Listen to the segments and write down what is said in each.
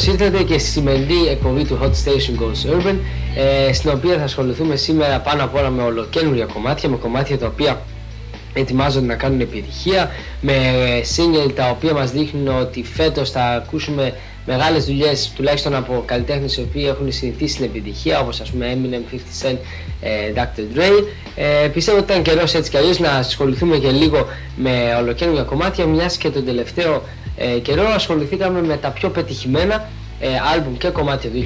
Καλώ ήρθατε και στη σημερινή εκπομπή του Hot Station Goes Urban, ε, στην οποία θα ασχοληθούμε σήμερα πάνω απ' όλα με ολοκένουργια κομμάτια, με κομμάτια τα οποία ετοιμάζονται να κάνουν επιτυχία, με single τα οποία μας δείχνουν ότι φέτος θα ακούσουμε μεγάλες δουλειές τουλάχιστον από καλλιτέχνες οι οποίοι έχουν συνηθίσει την επιτυχία όπως ας πούμε Eminem, 50 Cent, ε, Dr. Dre ε, πιστεύω ότι ήταν καιρός έτσι κι αλλιώς να ασχοληθούμε και λίγο με ολοκένουργια κομμάτια μιας και τον τελευταίο ε, καιρό ασχοληθήκαμε με τα πιο πετυχημένα ε, άλμπουμ και κομμάτια του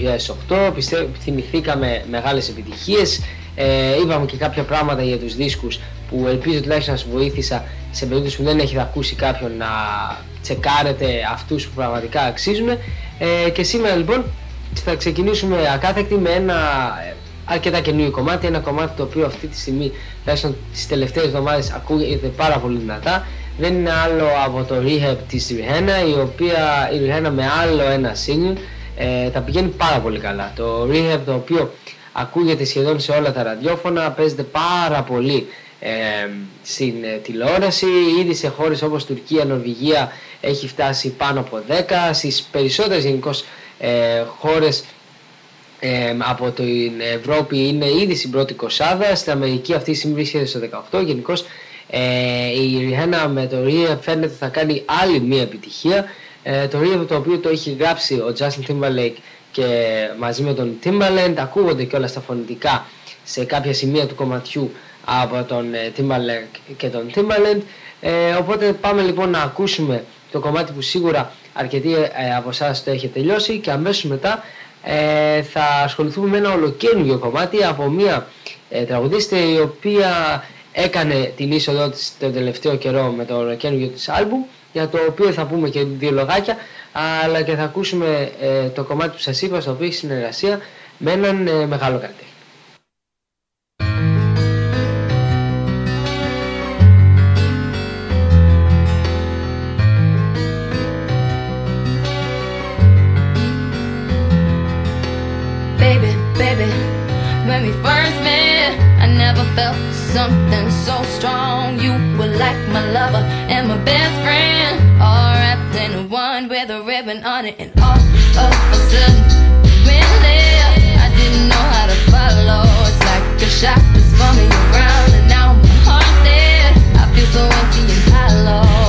2008 πιστεύω θυμηθήκαμε μεγάλες επιτυχίες. Ε, είπαμε και κάποια πράγματα για τους δίσκους που ελπίζω τουλάχιστον να σας βοήθησα σε περίπτωση που δεν έχετε ακούσει κάποιον να τσεκάρετε αυτούς που πραγματικά αξίζουν. Ε, και σήμερα λοιπόν θα ξεκινήσουμε ακάθεκτη με ένα ε, αρκετά καινούριο κομμάτι, ένα κομμάτι το οποίο αυτή τη στιγμή τουλάχιστον τις τελευταίες εβδομάδες ακούγεται πάρα πολύ δυνατά δεν είναι άλλο από το Rehab της Rihanna η οποία η Rihanna με άλλο ένα single ε, τα πηγαίνει πάρα πολύ καλά. Το Rehab το οποίο ακούγεται σχεδόν σε όλα τα ραδιόφωνα παίζεται πάρα πολύ ε, στην ε, τηλεόραση. Ήδη σε χώρες όπως Τουρκία, Νορβηγία έχει φτάσει πάνω από 10 στις περισσότερες γενικώς ε, χώρες ε, από την Ευρώπη είναι ήδη στην πρώτη κοσάδα στην Αμερική αυτή τη στιγμή βρίσκεται στο 18 γενικώς ε, η Rihanna με το Rehab φαίνεται θα κάνει άλλη μία επιτυχία. Ε, το Rehab το οποίο το έχει γράψει ο Justin Timberlake και μαζί με τον Timbaland ακούγονται και όλα στα φωνητικά σε κάποια σημεία του κομματιού από τον ε, Timberlake και τον Timbaland. Ε, οπότε πάμε λοιπόν να ακούσουμε το κομμάτι που σίγουρα αρκετοί ε, από εσάς το έχει τελειώσει και αμέσως μετά ε, θα ασχοληθούμε με ένα ολοκένουργιο κομμάτι από μια ε, τραγουδίστρια η οποία έκανε την είσοδό της τον τελευταίο καιρό με το καινούργιο της άλμπουμ για το οποίο θα πούμε και δύο λογάκια αλλά και θα ακούσουμε ε, το κομμάτι που σας είπα στο οποίο έχει συνεργασία με έναν ε, μεγάλο καλλιτέχνη. Baby, baby, when we first met, I never felt something so strong. You were like my lover and my best friend, all wrapped in one with a ribbon on it. And all of a sudden, we left. I didn't know how to follow. It's like a shot that's spun around, and now my heart's dead. I feel so empty and hollow.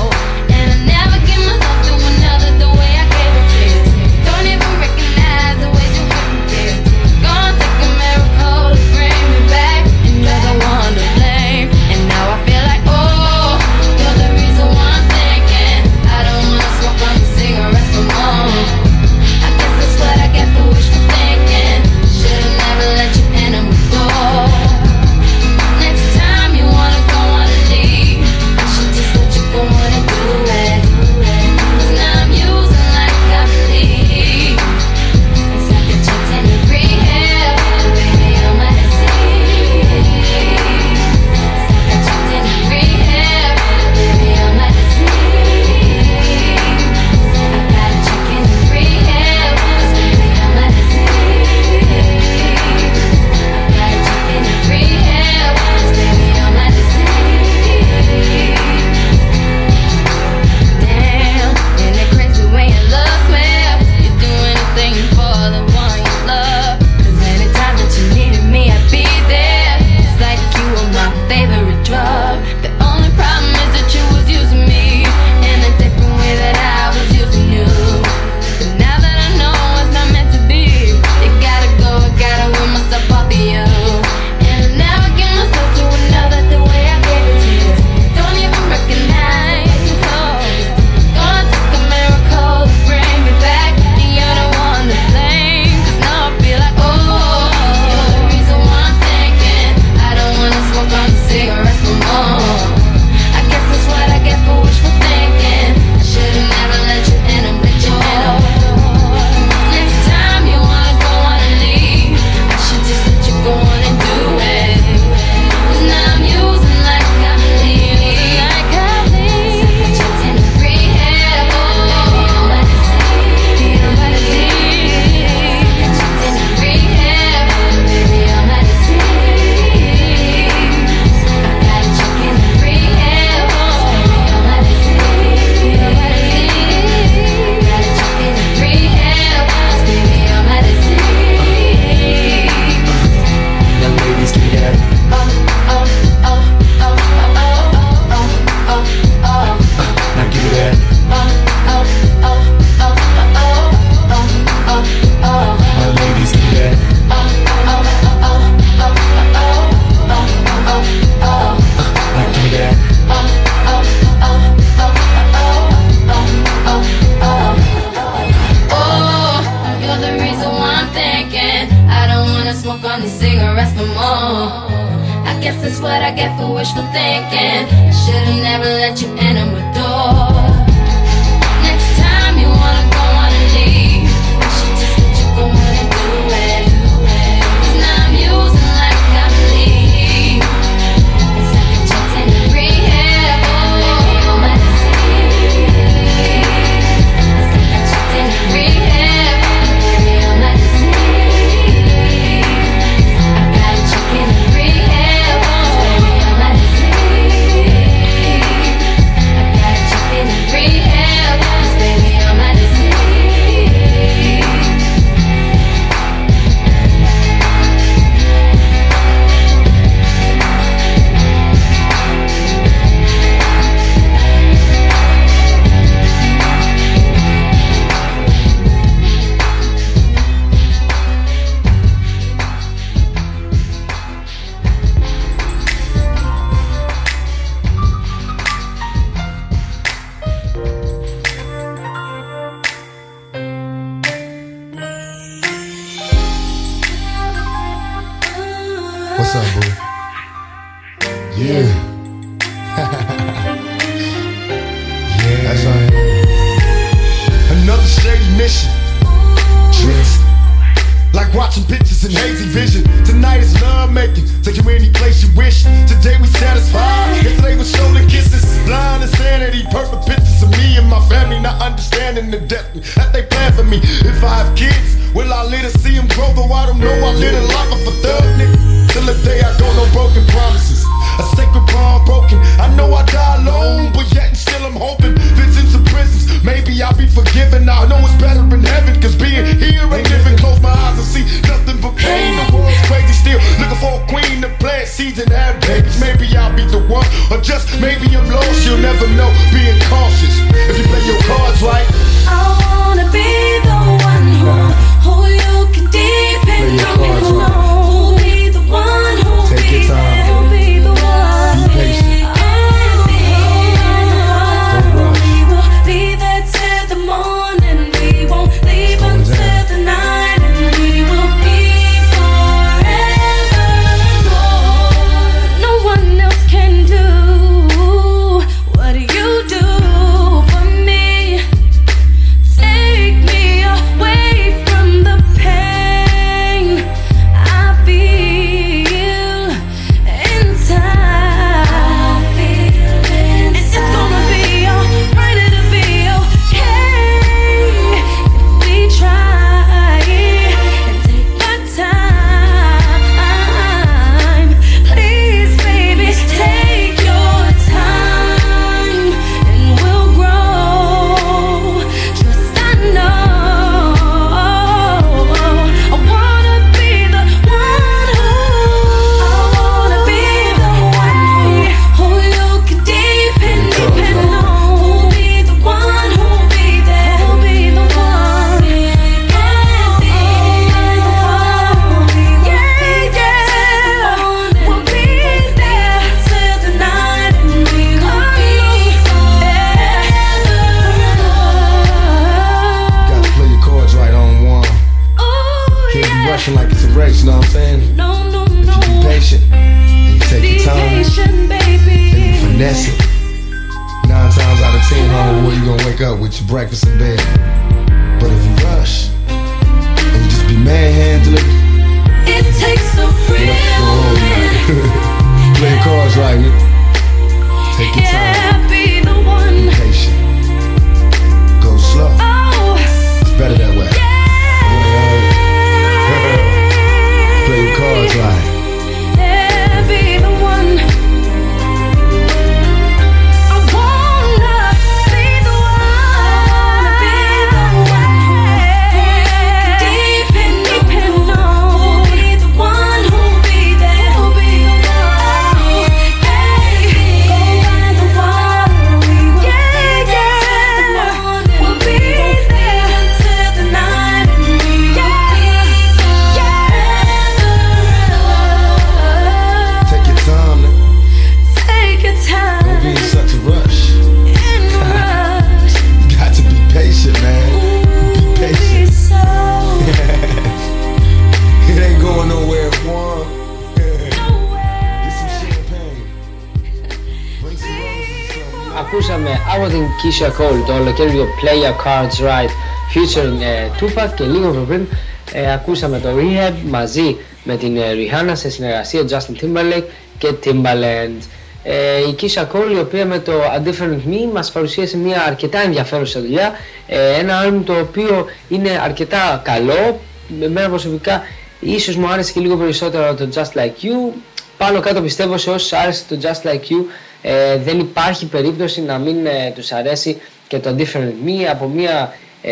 Την Keisha Cole, το ολοκαίριο Play Your Cards Right; Featuring ε, Tupac και λίγο πριν ε, ακούσαμε το Rehab μαζί με την ε, Rihanna σε συνεργασία Justin Timberlake και Timbaland. Ε, η Keisha Cole η οποία με το A Different Me μας παρουσίασε μια αρκετά ενδιαφέρουσα δουλειά. Ε, ένα άλμπουμ το οποίο είναι αρκετά καλό. Εμένα προσωπικά ίσως μου άρεσε και λίγο περισσότερο το Just Like You. Πάνω κάτω πιστεύω σε όσους άρεσε το Just Like You ε, δεν υπάρχει περίπτωση να μην ε, τους αρέσει και το Different Me από μια ε,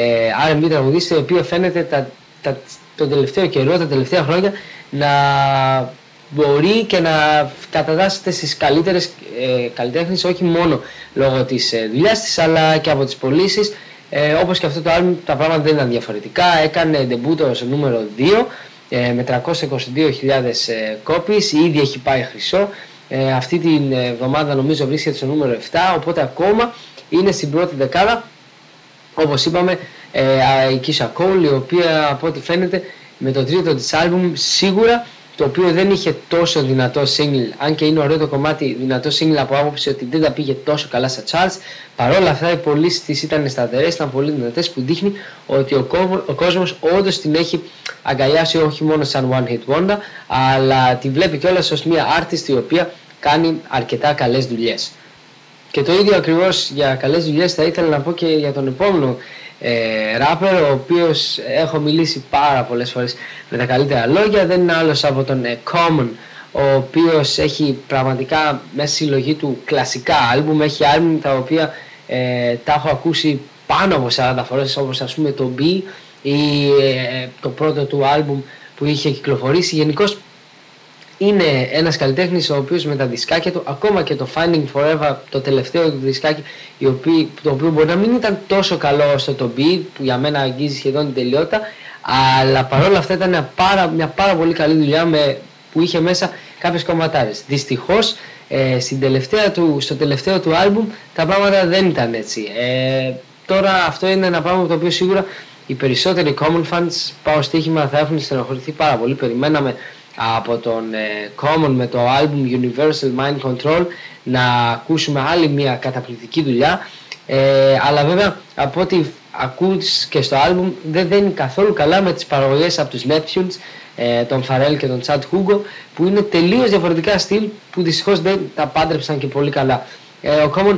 R&B τραγουδίστρια η οποία φαίνεται τα, τα, τον τελευταίο καιρό, τα τελευταία χρόνια να μπορεί και να κατατάσσεται στις καλύτερες ε, καλλιτέχνες όχι μόνο λόγω της ε, δουλειάς της αλλά και από τις πωλήσεις. Ε, όπως και αυτό το album τα πράγματα δεν ήταν διαφορετικά. Έκανε ντεμπούτο στο νούμερο 2 ε, με 322.000 ε, copies. Ήδη έχει πάει χρυσό ε, αυτή την εβδομάδα νομίζω βρίσκεται στο νούμερο 7 οπότε ακόμα είναι στην πρώτη δεκάδα όπως είπαμε ε, η Kisha Cole η οποία από ό,τι φαίνεται με το τρίτο της άλμπουμ σίγουρα το οποίο δεν είχε τόσο δυνατό single, αν και είναι ωραίο το κομμάτι, δυνατό single από άποψη ότι δεν τα πήγε τόσο καλά στα charts. Παρόλα αυτά οι πωλήσεις της ήταν σταθερές, ήταν πολύ δυνατές που δείχνει ότι ο, ο κόσμος όντως την έχει αγκαλιάσει όχι μόνο σαν one hit wonder, αλλά τη βλέπει κιόλας ως μια artist η οποία κάνει αρκετά καλές δουλειές. Και το ίδιο ακριβώς για καλές δουλειές θα ήθελα να πω και για τον επόμενο ε, ράπερ ο οποίος έχω μιλήσει πάρα πολλές φορές με τα καλύτερα λόγια δεν είναι άλλος από τον ε, Common ο οποίος έχει πραγματικά μέσα στη συλλογή του κλασικά άλμπουμ. Έχει άλμπουμ τα οποία ε, τα έχω ακούσει πάνω από 40 φορές όπως ας πούμε το B ή ε, το πρώτο του άλμπουμ που είχε κυκλοφορήσει. Γενικώς είναι ένας καλλιτέχνης ο οποίος με τα δισκάκια του, ακόμα και το Finding Forever, το τελευταίο του δισκάκι, το οποίο μπορεί να μην ήταν τόσο καλό στο το beat, που για μένα αγγίζει σχεδόν την τελειότητα, αλλά παρόλα αυτά ήταν μια πάρα, μια πάρα πολύ καλή δουλειά με, που είχε μέσα κάποιες κομματάρες. Δυστυχώς ε, στην τελευταία του, στο τελευταίο του άλμπουμ τα πράγματα δεν ήταν έτσι. Ε, τώρα αυτό είναι ένα πράγμα το οποίο σίγουρα οι περισσότεροι common fans πάω στοίχημα θα έχουν στενοχωρηθεί πάρα πολύ. Περιμέναμε από τον ε, Common με το album Universal Mind Control να ακούσουμε άλλη μια καταπληκτική δουλειά. Ε, αλλά βέβαια από ό,τι ακούς και στο album δεν δένει καθόλου καλά με τις παραγωγές από τους Neptunes ε, τον Pharrell και τον Chad Hugo που είναι τελείως διαφορετικά στυλ που δυστυχώς δεν τα πάντρεψαν και πολύ καλά. Ε, ο Common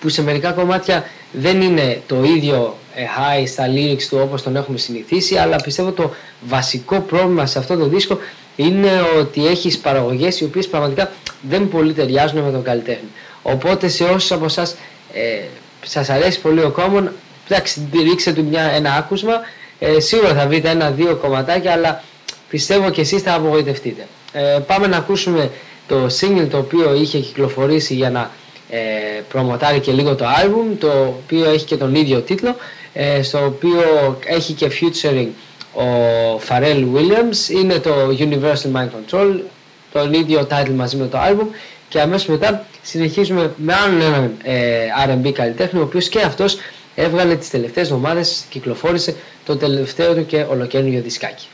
που σε μερικά κομμάτια δεν είναι το ίδιο ε, high στα lyrics του όπως τον έχουμε συνηθίσει αλλά πιστεύω το βασικό πρόβλημα σε αυτό το δίσκο είναι ότι έχεις παραγωγές οι οποίες πραγματικά δεν πολύ ταιριάζουν με τον καλλιτέχνη. Οπότε σε όσους από εσάς ε, σας αρέσει πολύ ο Common εντάξει ρίξτε του μια, ένα άκουσμα ε, σίγουρα θα βρείτε ένα-δύο κομματάκια αλλά πιστεύω και εσείς θα απογοητευτείτε. Ε, πάμε να ακούσουμε το single το οποίο είχε κυκλοφορήσει για να ε, προμοτάρει και λίγο το album το οποίο έχει και τον ίδιο τίτλο ε, στο οποίο έχει και featuring ο Pharrell Williams. Είναι το Universal Mind Control τον ίδιο title μαζί με το album. Και αμέσως μετά συνεχίζουμε με άλλον έναν ε, R&B καλλιτέχνη ο οποίος και αυτός έβγαλε τις τελευταίες εβδομάδες κυκλοφόρησε το τελευταίο του και ολοκαίρινο δισκάκι.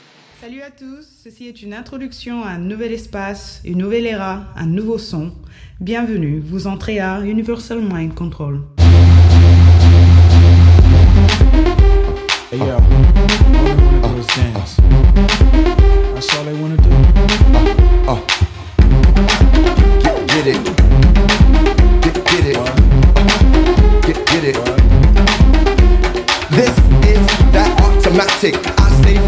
Salut à tous, ceci est une introduction à un nouvel espace, une nouvelle era, un nouveau son. Bienvenue, vous entrez à Universal Mind Control. Hey yo, all they wanna do is dance? That's all they wanna do. Uh, get it. Get, get it. Get, get it. This is that automatic.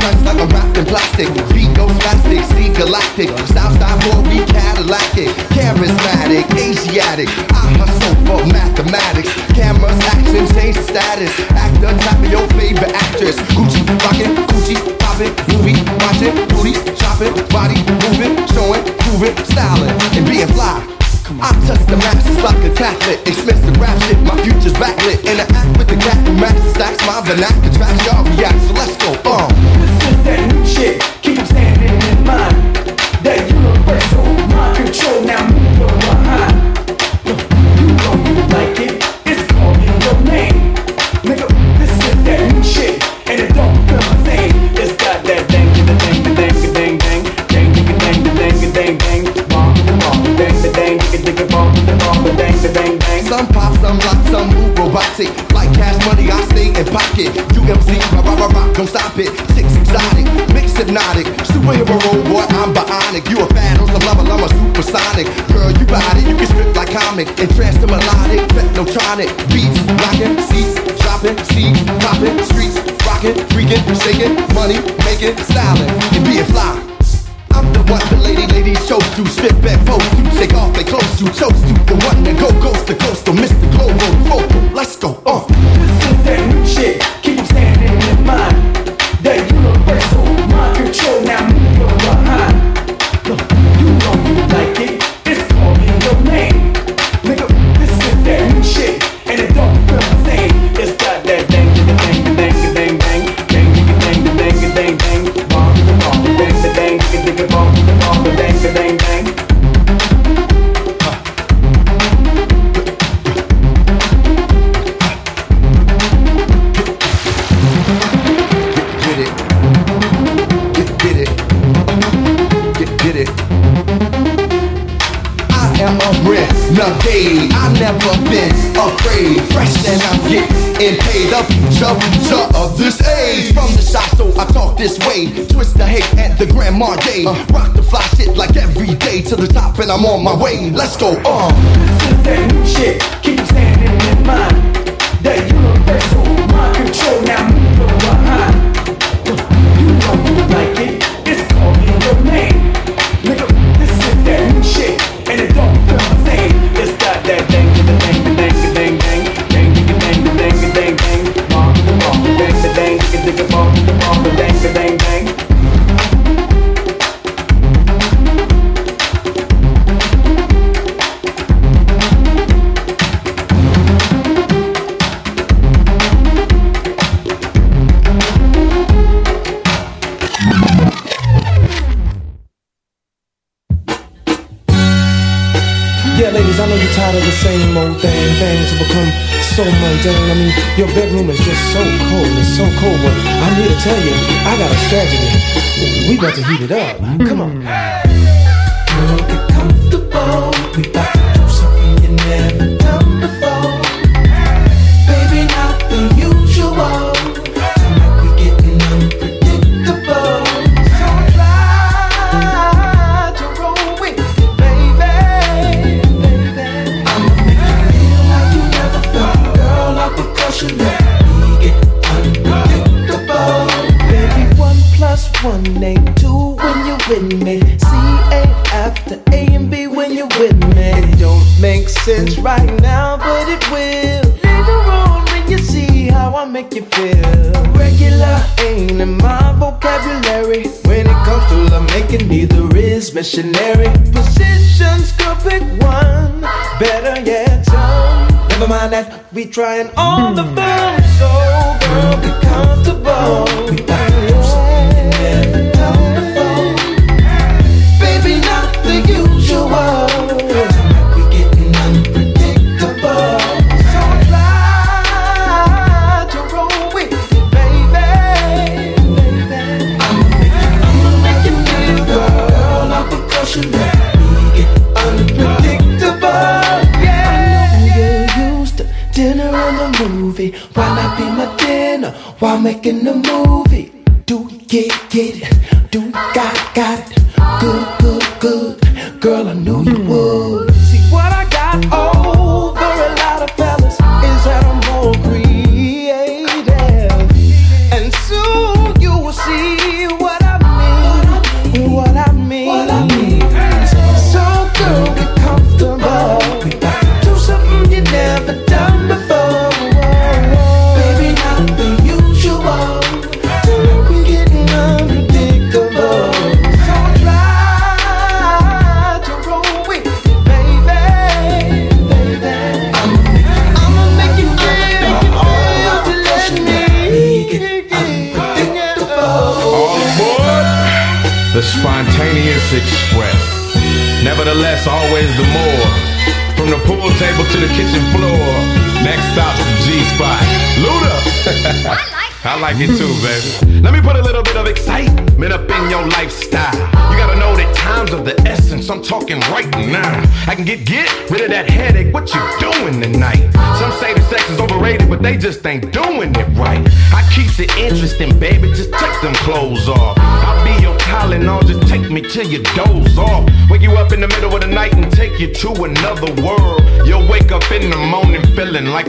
Fresh like I'm wrapped in plastic. Beat goes spastic, see galactic. Style, style, more be Cadillacic. Charismatic, Asiatic. I hustle for mathematics. Cameras, action, change status. Actor, type of your favorite actress. Gucci, rockin', Gucci, poppin', movie, watching, booties, shopping, body moving, showing, proving, styling, and being fly. I touch the masses like a Catholic. Expensive rap shit, my future's backlit. And I act with the cat who matches stacks my vernacular tracks. Y'all react, so let's go. Uh. This is that new shit. Keep standing in mind. That universal mind control. Now Some pop, some lock, some move rock it. UMC, rock, rock, rock, rock, don't stop it. Six exotic, mix hypnotic. Superhero boy, I'm bionic. You a fan on some level, I'm a supersonic. Girl, you body, you can strip like comic. And trance to melodic, technotronic. Beats, rockin', seats, dropping, seats, popping, streets, rockin', freaking, shaking, money, making, styling, and being fly. I'm the one the lady, ladies chose to Spit back pose to Take off their clothes to Chose to The one that go coast to coast To Mr. Fresh and I'm getting paid The future, future of this age From the shop so I talk this way. Twist the hate at the Grand Day. Rock the fly shit like every day. To the top and I'm on my way. Let's go, uh. This is that new shit. Keep standing in mind. That universal so mundane. I mean, your bedroom is just so cold. It's so cold. But I'm here to tell you, I got a strategy. We about to heat it up. Come on. Girl, get comfortable. We to do something you never missionary. Positions, girl, pick one. Better yet, some. Never mind that, we trying all the hmm. fun.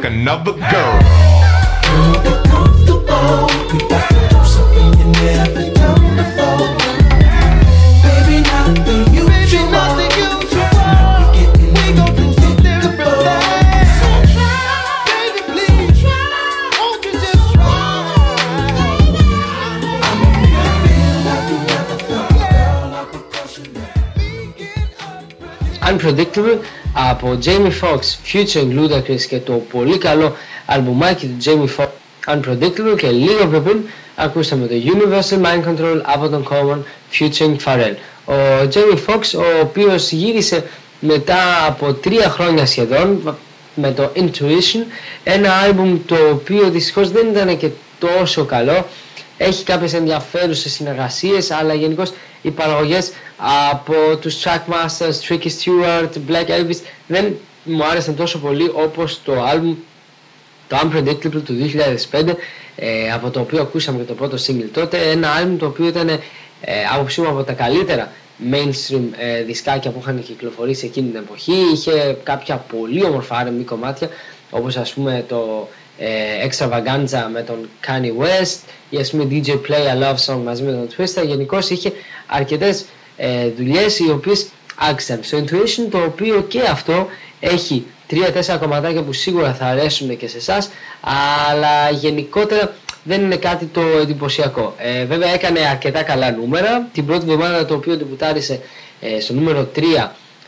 another girl. Unpredictable από Jamie Foxx, Future Ludacris και το πολύ καλό αλμπουμάκι του Jamie Foxx Unpredictable και λίγο πιο πριν ακούσαμε το Universal Mind Control από τον Common Future Pharrell. Ο Jamie Foxx ο οποίος γύρισε μετά από τρία χρόνια σχεδόν με το Intuition ένα άλμπουμ το οποίο δυστυχώς δεν ήταν και τόσο καλό έχει κάποιες ενδιαφέρουσες συνεργασίες αλλά γενικώς οι παραγωγές από τους Trackmasters, Tricky Stewart, Black Elvis δεν μου άρεσαν τόσο πολύ όπως το άλμπουμ το Unpredictable του 2005 ε, από το οποίο ακούσαμε και το πρώτο single τότε. Ένα άλμπουμ το οποίο ήταν ε, άποψή μου από τα καλύτερα mainstream ε, δισκάκια που είχαν κυκλοφορήσει εκείνη την εποχή. Είχε κάποια πολύ όμορφα R&B κομμάτια όπως ας πούμε το ε, Extravaganza με τον Kanye West ή ας πούμε DJ Play a Love Song μαζί με τον Twister γενικώς είχε αρκετές ε, δουλειές οι οποίες άξιζαν στο Intuition το οποίο και αυτό έχει τρία-τέσσερα κομματάκια που σίγουρα θα αρέσουν και σε εσάς, αλλά γενικότερα δεν είναι κάτι το εντυπωσιακό. Ε, βέβαια έκανε αρκετά καλά νούμερα. Την πρώτη εβδομάδα το οποίο τυπουτάρισε ε, στο νούμερο 3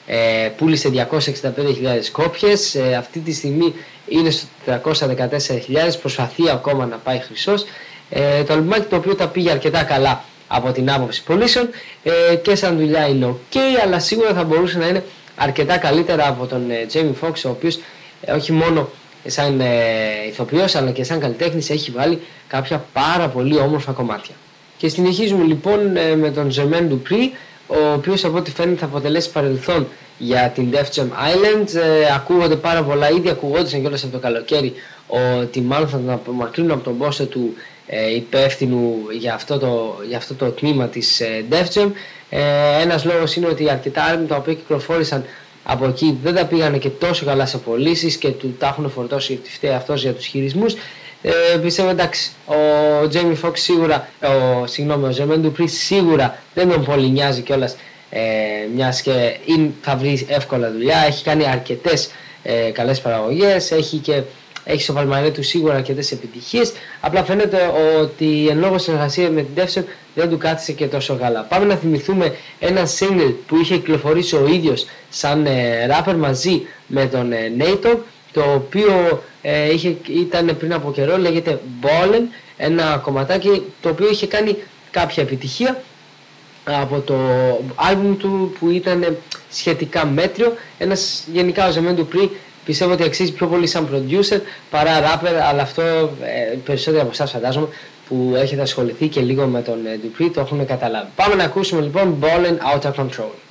ε, πούλησε 265.000 κόπιες. Ε, αυτή τη στιγμή είναι στο 314.000, προσπαθεί ακόμα να πάει χρυσός. Ε, το αλμπumάκι το οποίο τα πήγε αρκετά καλά από την άποψη πωλήσεων ε, και σαν δουλειά είναι ok, αλλά σίγουρα θα μπορούσε να είναι αρκετά καλύτερα από τον ε, Jamie Foxx ο οποίος ε, όχι μόνο σαν ε, ηθοποιός αλλά και σαν καλλιτέχνης έχει βάλει κάποια πάρα πολύ όμορφα κομμάτια. Και συνεχίζουμε λοιπόν ε, με τον Jermaine Dupri ο οποίος από ό,τι φαίνεται θα αποτελέσει παρελθόν για την Def Jam Island. Ε, ακούγονται πάρα πολλά, ήδη ακουγόντουσαν κιόλας από το καλοκαίρι ότι μάλλον θα τον απομακρύνουν από τον πόσο του ε, υπεύθυνου για αυτό, το, για αυτό το τμήμα της ε, Def Jam. Ε, ένας λόγος είναι ότι αρκετά άλμπουμ τα οποία κυκλοφόρησαν από εκεί δεν τα πήγανε και τόσο καλά σε πωλήσεις και του τα έχουν φορτώσει τη φταίει αυτός για τους χειρισμούς. Ε, πιστεύω εντάξει, ο Jamie Foxx σίγουρα, ο, συγγνώμη, ο Jermaine Dupri σίγουρα δεν τον πολύ νοιάζει κιόλας ε, μιας και είναι, θα βρει εύκολα δουλειά, έχει κάνει αρκετές ε, καλές παραγωγές, έχει και έχει στο Παλμαρέ του σίγουρα αρκετές επιτυχίες. Απλά φαίνεται ότι εν λόγω συνεργασία με την Def Jam δεν του κάθισε και τόσο καλά. Πάμε να θυμηθούμε ένα single που είχε κυκλοφορήσει ο ίδιος σαν ε, rapper μαζί με τον ε, Nato, το οποίο ε, είχε, ήταν πριν από καιρό, λέγεται Ballin, ένα κομματάκι το οποίο είχε κάνει κάποια επιτυχία από το άλμπουμ του που ήταν σχετικά μέτριο ένας γενικά ο Ζεμέν του πριν πιστεύω ότι αξίζει πιο πολύ σαν producer παρά rapper αλλά αυτό ε, περισσότεροι από εσάς φαντάζομαι που έχετε ασχοληθεί και λίγο με τον ε, Dupree το έχουν καταλάβει. Πάμε να ακούσουμε λοιπόν Ballin' Out of Control.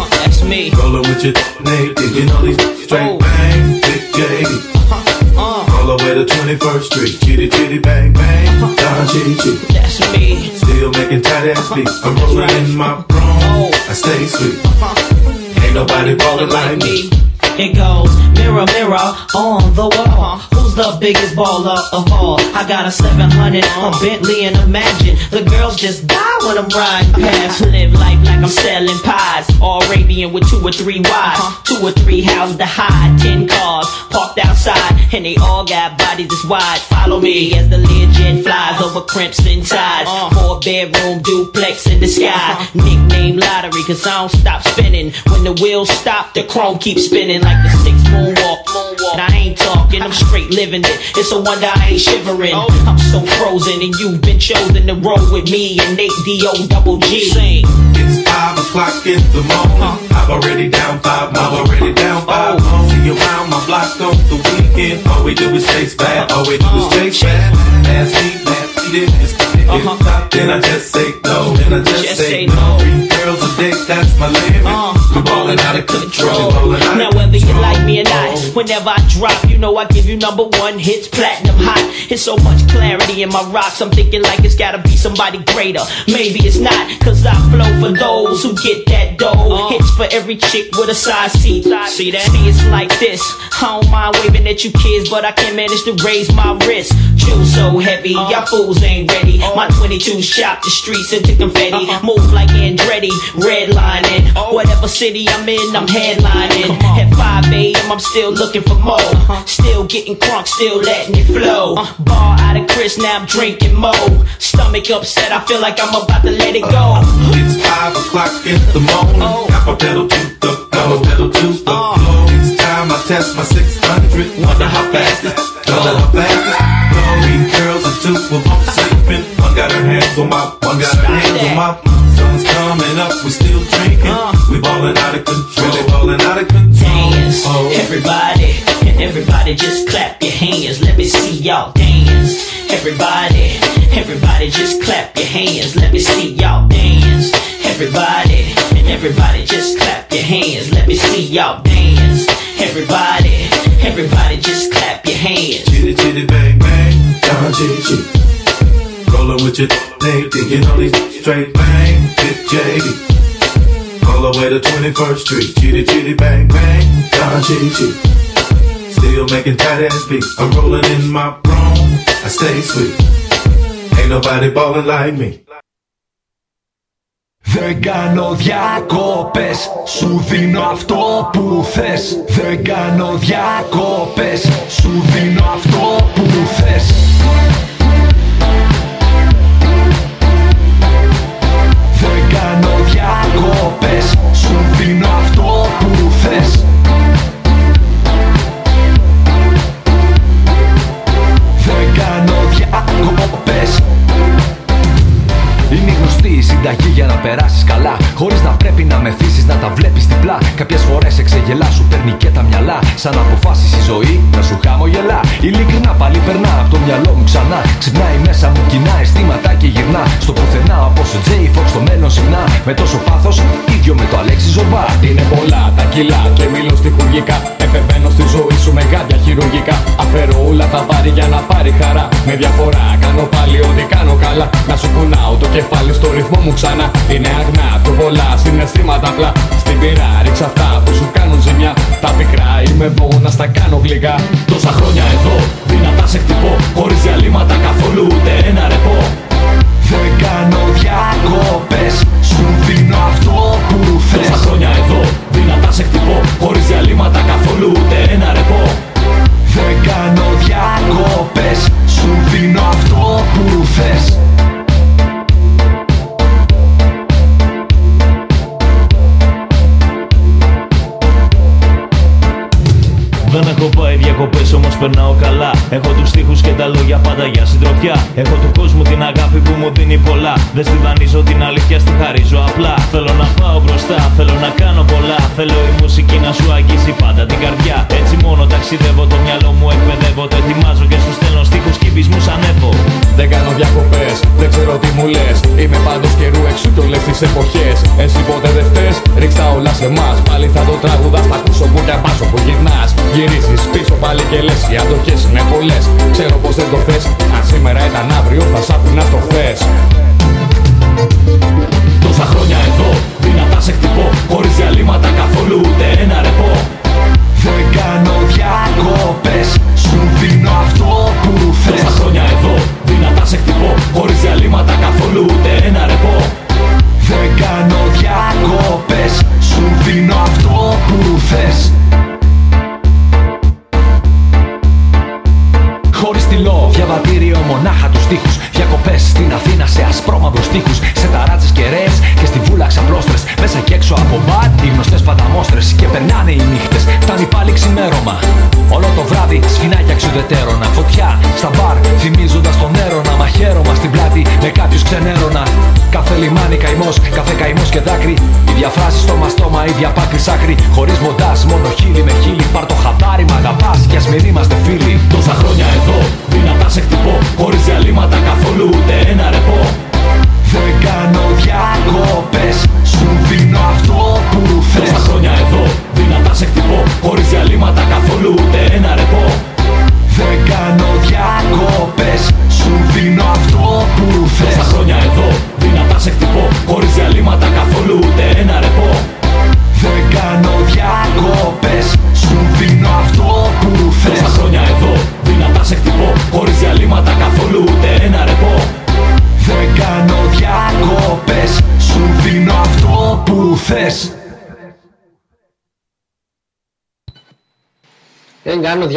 That's me. Rollin' with your naked, you know these straight bang, Big J. All the way to 21st Street, chitty chitty bang bang, Don chitty chitty. That's me. Still making tight ass beats. I'm rolling in my throne, I stay sweet. Ain't nobody ballin' like me. It goes mirror, mirror on the wall. Who's the biggest baller of all? I got a 700, a Bentley, and imagine the girls just die when I'm riding past. Live life like I'm selling pies. All Arabian with two or three wives. Two or three houses to hide. Ten cars parked outside. And they all got bodies this wide. Follow me as the legend flies over crimson tides. Four bedroom duplex in the sky. Nickname lottery cause I don't stop spinning. When the wheels stop, the chrome keeps spinning like the six moonwalk. And I ain't talking, I'm straight living it. It's a wonder I ain't shivering. I'm so frozen and you've been chosen to roll with me and Nate D.O. double G. Sing. It's five o'clock in the morning. I'm already down five, I'm already down five. Oh. See you around my block on the weekend. All we do is chase bad, all we do is uh-huh. chase bad. Ask me, man, eat it, it's not, uh-huh. then I just say no, then I just, say, no. Three girls a day, that's my limit. we ballin' out of control. We ballin' out Now of whether you like me or not, whenever I drop, you know I give you number one hits, platinum hot. It's so much clarity in my rocks, I'm thinking like it's gotta be somebody greater. Maybe it's not, cause I flow for those who get that dough. Uh. Hits for every chick with a size C. See that? See, it's like this. I don't mind waving at you kids, but I can't manage to raise my wrist. Chill so heavy, uh. y'all fools ain't ready. Uh. My 22 shop the streets into confetti. Uh-huh. Move like Andretti, redlining. Oh. Whatever city I'm in, I'm headlining. At 5 a.m., I'm still looking for more. Still getting crunk, still letting it flow. Bar out of Chris, now I'm drinking more. Stomach upset, I feel like I'm about to let it go. It's five o'clock in the morning. Oh. Got my pedal to the floor, pedal to the uh. floor. It's time I test my 600. Wonder how fast it, wonder how fast it. Three girls and two them sleeping. Got her hands on my, one got her hands on my. Sun's coming up, we still drinking. Uh. We ballin' out of control, really ballin' out of control. Dance, oh. everybody, and everybody just clap your hands. Let me see y'all dance. Everybody, everybody just clap your hands. Let me see y'all dance. Everybody, and everybody just clap your hands. Let me see y'all dance. Everybody, everybody just clap your hands. Chitty chitty bang bang, down chitty chitty Rollin' with your Nate, thinking all these straight bang, hit JD. All the way to 21st Street, chitty chitty bang bang, down chitty chitty. Still making tight ass beats. I'm rolling in my room, I stay sweet. Ain't nobody ballin' like me. Δεν κάνω διακόπες Σου δίνω αυτό που θες Δεν κάνω διακόπες Σου δίνω αυτό που θες Με τόσο πάθος ίδιο με το Αλέξη Ζορμπά. Είναι πολλά τα κιλά και μιλώ στιχουργικά. Επεμβαίνω στη ζωή σου με γάντια χειρουργικά. Αφαιρώ όλα τα βάρη για να πάρει χαρά. Με διαφορά κάνω πάλι ό,τι κάνω καλά. Να σου κουνάω το κεφάλι στο ρυθμό μου ξανά. Είναι αγνά, πιο πολλά συναισθήματα απλά. Στην πειρά ρίξα αυτά που σου κάνουν ζημιά. Τα πικρά είμαι εδώ να στα κάνω γλυκά. Τόσα χρόνια εδώ, δυνατά σε χτυπώ. Χωρίς διαλύματα καθόλου ούτε ένα ρεπό. Δεν κάνω διακόπες Σου δίνω αυτό που θες Τόσα χρόνια εδώ, δυνατά σε χτυπώ. Χωρίς διαλύματα καθόλου ούτε ένα ρεπό. Δεν κάνω διακόπες Σου δίνω αυτό που θες Δεν έχω πάει διακοπές όμως περνάω καλά. Έχω τους τοίχου και τα λόγια πάντα για συντροφιά. Έχω του κόσμου την αγάπη που μου δίνει πολλά. Δεν στη δανείζω την αλήθεια, στη χαρίζω απλά. Θέλω να πάω μπροστά, θέλω να κάνω πολλά. Θέλω η μουσική να σου αγγίζει πάντα την καρδιά. Έτσι μόνο ταξιδεύω, το μυαλό μου εκπαιδεύω. Το ετοιμάζω και σου στέλνω στίχους κυβισμού ανέβω. Δεν κάνω διακοπές, δεν ξέρω τι μου λες. Είμαι πάντως καιρού εξού κι όλες τις εποχές. Εσύ ποτέ δεν φταίς, ρίξτα όλα σε εμάς. Πάλι θα το τραγουδάς, θα ακούσω που κι απάσω που γυρνάς. Γυρίζει πίσω πάλι και λες: Οι αντοχέ είναι πολλές. Ξέρω πως δεν το θες. Αν σήμερα ήταν αύριο, θα σ' άφηνα στο χθες. Τόσα χρόνια εδώ, δυνατά σε χτυπώ. Χωρίς διαλύματα καθόλου ούτε ένα ρεπό. Δεν κάνω διακόπες Σου δίνω αυτό που θες Τόσα χρόνια εδώ, δυνατά σε χτυπώ. Χωρίς διαλύματα καθόλου ούτε ένα ρεπό.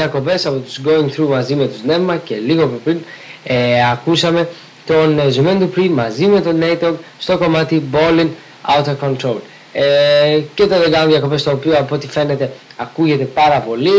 Διακοπές από τους Going Through μαζί με τους Νέμμα και λίγο πριν ε, ακούσαμε τον ε, Ζουμέν πριν μαζί με τον Νέιτον στο κομμάτι Ballin' Out of Control. Ε, και το δεν κάνω διακοπές το οποίο από ό,τι φαίνεται ακούγεται πάρα πολύ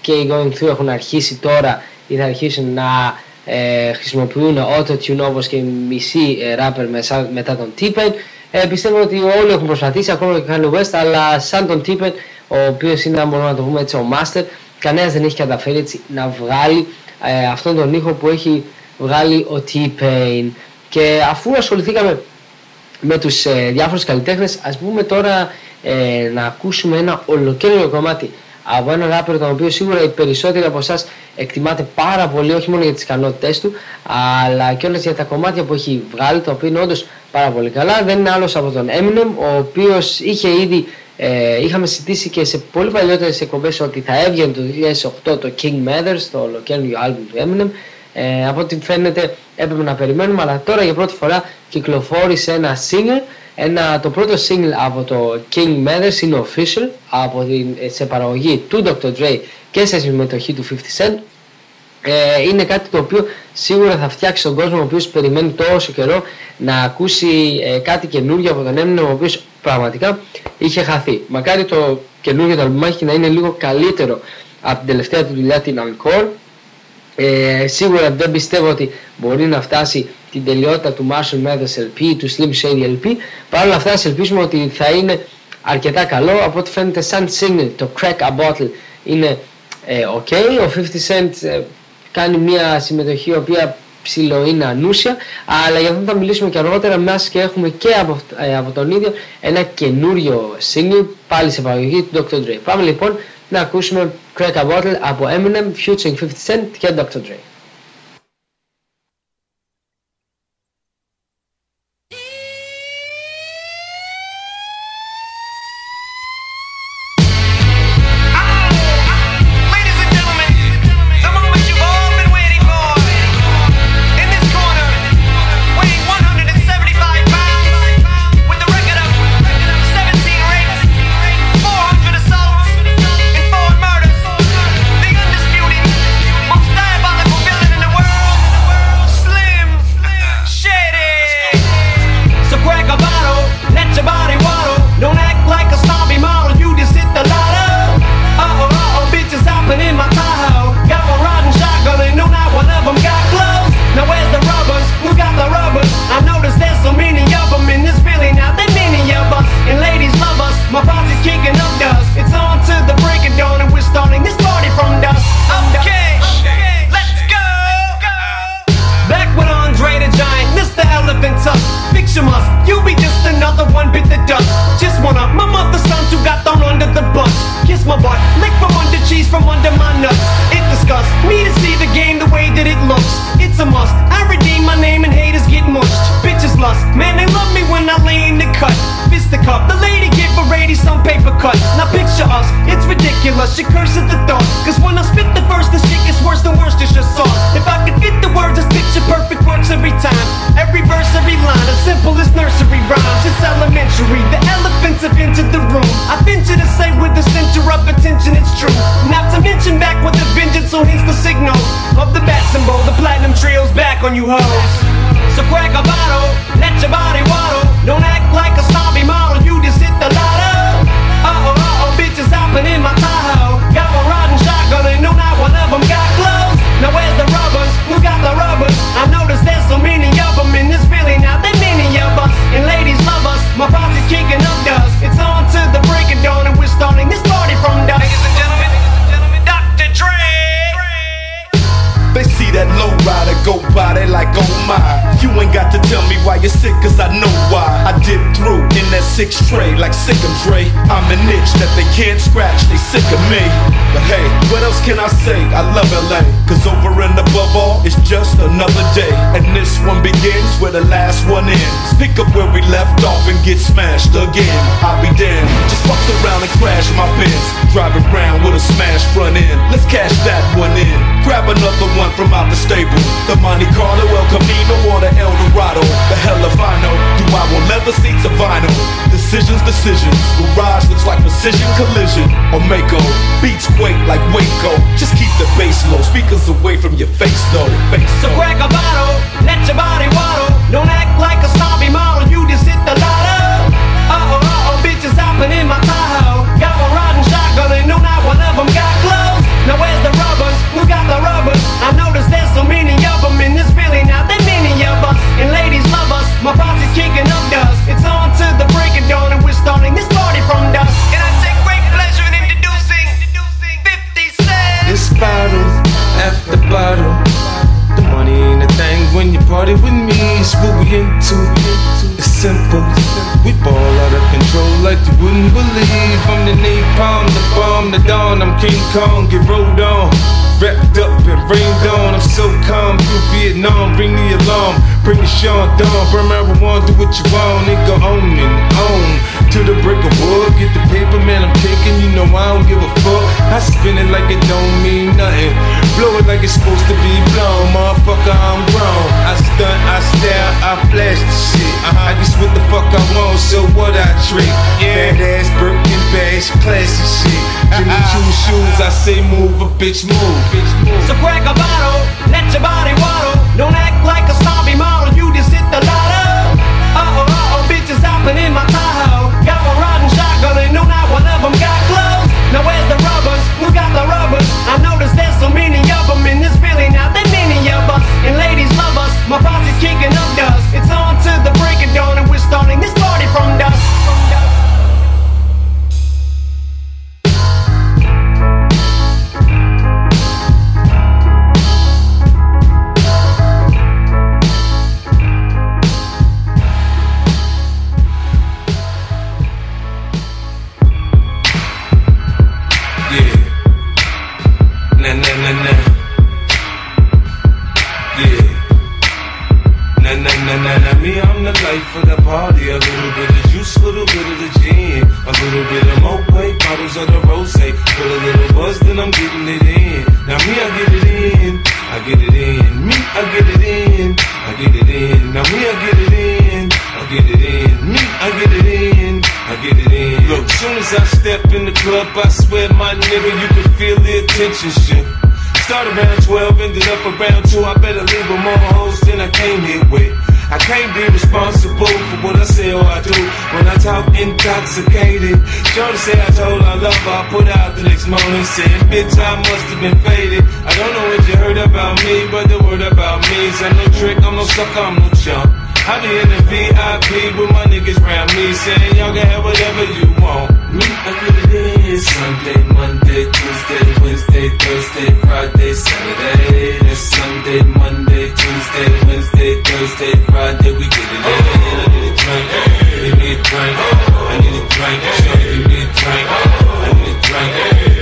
και οι Going Through έχουν αρχίσει τώρα ή θα αρχίσουν να ε, χρησιμοποιούν auto-tune όπως και οι μισοί ε, rapper μεσα- μετά τον T-Pain. Ε, πιστεύω ότι όλοι έχουν προσπαθήσει ακόμα και ο Kanye West αλλά σαν τον T-Pain ο οποίος είναι αν μπορούμε να το πούμε έτσι ο master κανένας δεν έχει καταφέρει έτσι να βγάλει ε, αυτόν τον ήχο που έχει βγάλει ο T-Pain. Και αφού ασχοληθήκαμε με τους ε, διάφορους καλλιτέχνες ας πούμε τώρα ε, να ακούσουμε ένα ολοκαίριο κομμάτι από έναν ράπερ τον οποίο σίγουρα οι περισσότεροι από εσάς εκτιμάτε πάρα πολύ όχι μόνο για τις ικανότητες του αλλά και όλες για τα κομμάτια που έχει βγάλει το οποίο είναι όντως πάρα πολύ καλά. Δεν είναι άλλος από τον Eminem ο οποίος είχε ήδη ε, είχαμε συζητήσει και σε πολύ παλιότερες εκπομπές ότι θα έβγαινε το 2008 το King Matters το ολοκαίριο άλμπουμ του Eminem. Ε, από ό,τι φαίνεται έπρεπε να περιμένουμε αλλά τώρα για πρώτη φορά κυκλοφόρησε ένα single. Ένα, το πρώτο single από το King Matters είναι official από την, σε παραγωγή του Dr. Dre και σε συμμετοχή του 50 Cent. Ε, είναι κάτι το οποίο σίγουρα θα φτιάξει τον κόσμο ο οποίος περιμένει τόσο καιρό να ακούσει ε, κάτι καινούργιο από τον Eminem ο οποίος πραγματικά είχε χαθεί. Μακάρι το καινούργιο το αλμπουμάκι να είναι λίγο καλύτερο από την τελευταία του δουλειά την Encore ε, σίγουρα δεν πιστεύω ότι μπορεί να φτάσει την τελειότητα του Marshall Mathers LP, του Slim Shady LP. Παρ' όλα αυτά, ας ελπίσουμε ότι θα είναι αρκετά καλό. Από ό,τι φαίνεται, σαν single, το Crack a Bottle είναι ε, ok. Ο 50 Cent ε, κάνει μια συμμετοχή η οποία ψηλό είναι ανούσια, αλλά για αυτό θα μιλήσουμε και αργότερα, μιας και έχουμε και από, ε, από τον ίδιο ένα καινούριο single, πάλι σε παραγωγή του Dr. Dre. Πάμε λοιπόν να ακούσουμε Crack a Bottle από Eminem, featuring 50 Cent και Dr. Dre. On you hoes. So crack a six tray like sick and Dre. I'm an itch that they can't scratch, they sick of me. But hey, what else can I say? I love LA, cause over and above all, it's just another day. And this one begins where the last one ends. Pick up where we left off and get smashed again. I'll be damned. Just fucked around and crashed my Benz. Driving around with a smashed front end. Let's cash that one in. Grab another one from out the stable. The Monte Carlo, El Camino, or the El Dorado. The hell if I know. Do I want leather seats or vinyl? Decisions, decisions. Garage looks like precision collision. Or Mako. Beats quake like Waco. Just keep the bass low. Speakers away from your face though. Face So crack a bottle, let your body waddle. Don't act like a snobby model, dawn. I'm Kong, get rolled on. Wrapped up and rained on. I'm so calm. You Vietnam, bring the alarm. Bring the Sean Dawn. Burn marijuana, do what you want. Go on and on. To the brick of wood, get the paper, man. I'm taking. You know I don't give a fuck. I spin it like it don't mean nothing. Blow it like it's supposed to be blown. Motherfucker, I'm grown. I stunt, I stare, I flash the shit. I just what the fuck I want, so what I trick. Fat ass Birkin bags, classy shit. Jimmy Choo shoes, I say move a bitch move. So crack a bottle, let your body waddle. Don't act like a snobby model, you just hit the lotto. Uh oh, uh oh, bitches hopping in my Tahoe. Soon as I step in the club, I swear, my nigga, you can feel the attention shift. Start around 12, ended up around 2. I better leave with more hoes than I came here with. I can't be responsible for what I say or I do when I talk intoxicated. Shorty say I told her I love her, I put out the next morning saying, bitch, I must have been faded. I don't know what you heard about me, but the word about me is I'm no trick, I'm no sucker, I'm no chump. I be in the VIP with my niggas round me saying y'all can have whatever you want. Me, I it in Sunday, Monday, Tuesday, Wednesday, Thursday, Friday, Saturday. That's Sunday, Monday, Tuesday, Wednesday, Thursday, Friday. We get it in. I need a drink, give me a drink. I need a drink, shorty, give me a drink. I need a drink,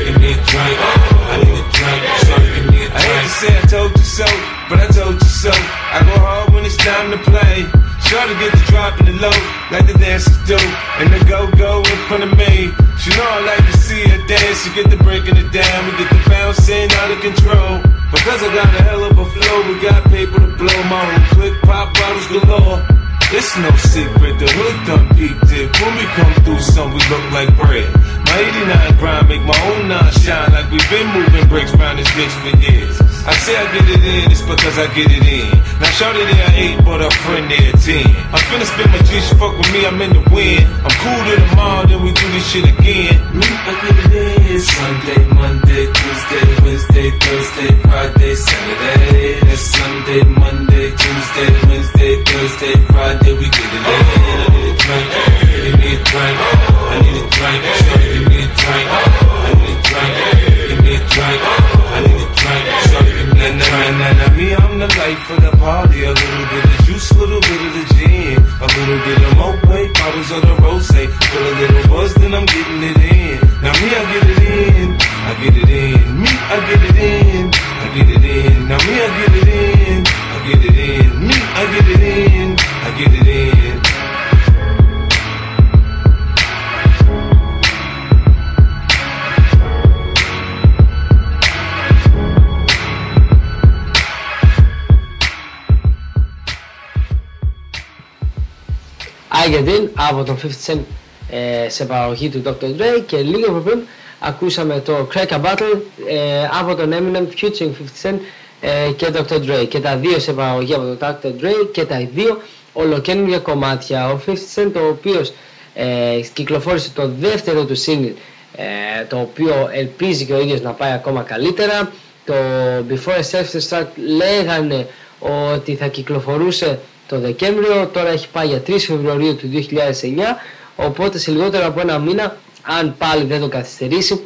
give me a drink. I need a drink, shorty, give me a drink. I hate to say I told you so, but I told you so. I go hard when it's time to play. To get the drop in the low, like the dancers do. And the go-go in front of me. She know I like to see her dance. She get the breaking it down, we get the bouncing out of control. Because I got a hell of a flow, we got paper to blow. My own click pop bottles galore. It's no secret, the hood done peeped it. When we come through, some we look like bread. My 89 grind make my own nine shine like we've been moving bricks round this bitch for years. I say I get it in, it's because I get it in. Now shorty there eight, but a friend there ten. I'm finna spit my G, she fuck with me, I'm in the wind. I'm cool to the then we do this shit again. Me, I get it in. Sunday, Monday, Tuesday, Wednesday, Thursday, Friday, Saturday. That's Sunday, Monday, Tuesday, Wednesday, Thursday, Friday, we get it in. I need a drink, give me a drink. I need a drink, shorty, me a drink. I need a drink, give me a drink. I need a drink, shorty, give me a drink. Nah, nah, nah, me, I'm the life of the party. A little bit of juice, a little bit of the gin. a little bit of moe, bottles of the rose. Feel a little buzz, then I'm getting it in. Now me, I get it in, I get it in. Me, I get it in, I get it in. Now me, I get it in, I get it in. Me, I get it in, I get it in. I get in, I was on 15 ε, σε παραγωγή του Dr. Dre και λίγο πριν ακούσαμε το Crack a Battle ε, από τον Eminem featuring 50 Cent ε, και Dr. Dre και τα δύο σε παραγωγή από τον Dr. Dre και τα δύο ολοκαίνουργια κομμάτια ο 50 Cent ο οποίος ε, κυκλοφόρησε το δεύτερο του single ε, το οποίο ελπίζει και ο ίδιος να πάει ακόμα καλύτερα το Before a Self Start λέγανε ότι θα κυκλοφορούσε το Δεκέμβριο, τώρα έχει πάει για 3 Φεβρουαρίου του 2009, οπότε σε λιγότερο από ένα μήνα, αν πάλι δεν το καθυστερήσει,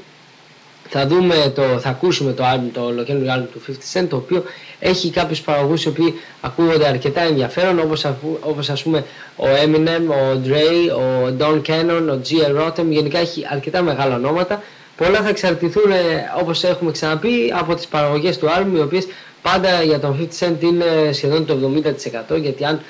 θα, δούμε το, θα ακούσουμε το, album, το ολοκέντρο album του 50 Cent, το οποίο έχει κάποιους παραγωγούς οι οποίοι ακούγονται αρκετά ενδιαφέρον, όπως, όπως ας πούμε ο Eminem, ο Dre, ο Don Cannon, ο G.L. Rotem, γενικά έχει αρκετά μεγάλα ονόματα. Πολλά θα εξαρτηθούν, ε, όπως έχουμε ξαναπεί, από τις παραγωγές του album, οι οποίες πάντα για τον 50 Cent είναι σχεδόν το 70% γιατί αν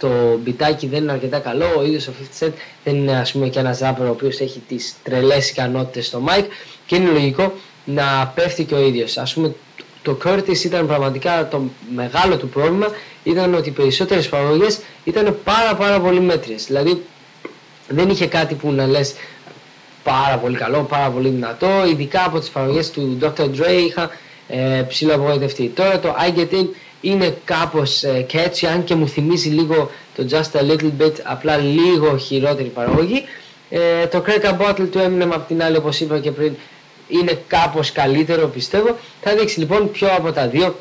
το μπιτάκι δεν είναι αρκετά καλό, ο ίδιος ο 50 Cent δεν είναι ας πούμε και ένας rapper ο οποίος έχει τις τρελές ικανότητες στο mic και είναι λογικό να πέφτει και ο ίδιος. Ας πούμε το Curtis ήταν πραγματικά το μεγάλο του πρόβλημα ήταν ότι οι περισσότερες παραγωγές ήταν πάρα πάρα πολύ μέτριες. Δηλαδή δεν είχε κάτι που να λες πάρα πολύ καλό, πάρα πολύ δυνατό, ειδικά από τις παραγωγές του Dr. Dre είχα ε, ψηλό απογοητευτεί. Τώρα το I Get In είναι κάπως ε, catchy αν και μου θυμίζει λίγο το Just a Little Bit απλά λίγο χειρότερη παραγωγή. Ε, το Crack a Bottle του Eminem απ' την άλλη όπως είπα και πριν είναι κάπως καλύτερο πιστεύω. Θα δείξει λοιπόν ποιο από τα δύο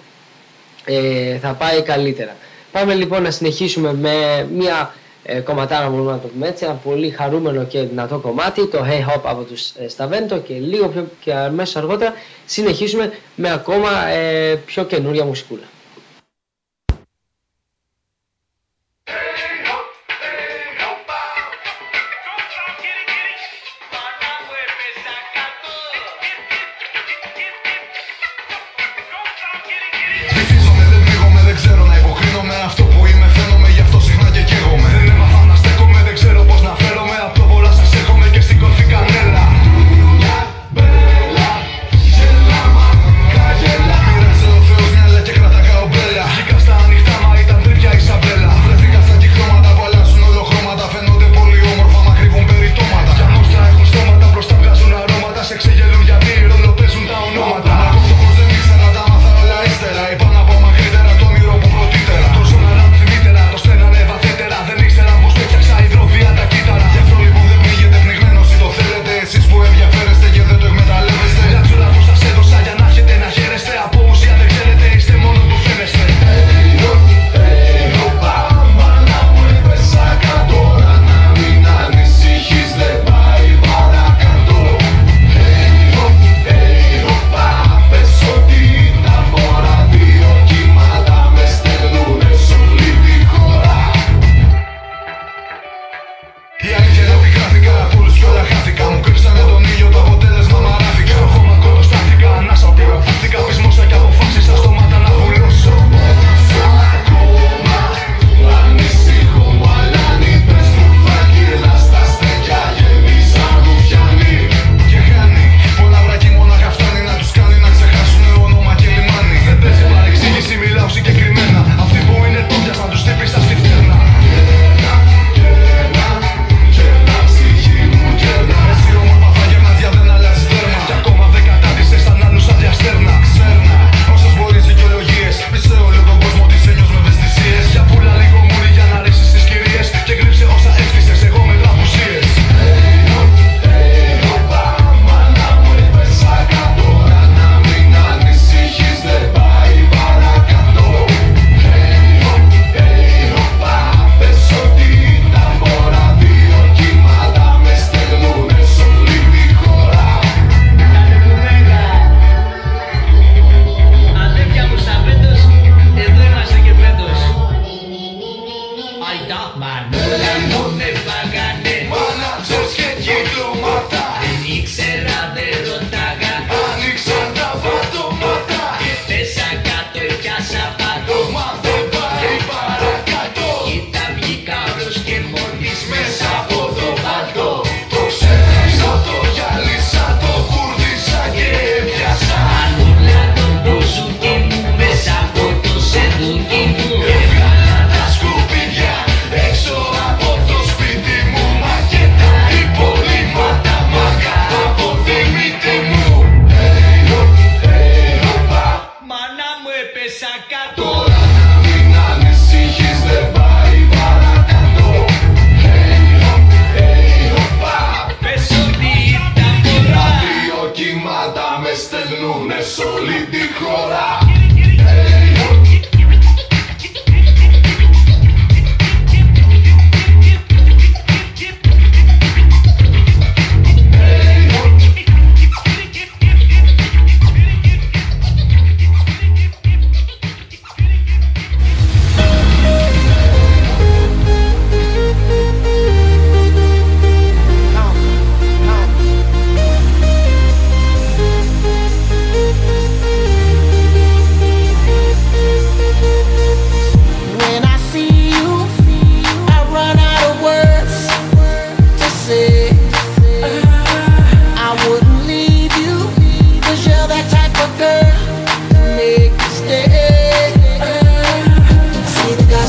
ε, θα πάει καλύτερα. Πάμε λοιπόν να συνεχίσουμε με μια ε, κομματάρα μπορούμε να το πούμε έτσι, ένα πολύ χαρούμενο και δυνατό κομμάτι, το Hey Hop από τους ε, Stavento και λίγο πιο και αμέσως αργότερα συνεχίσουμε με ακόμα ε, πιο καινούρια μουσικούλα.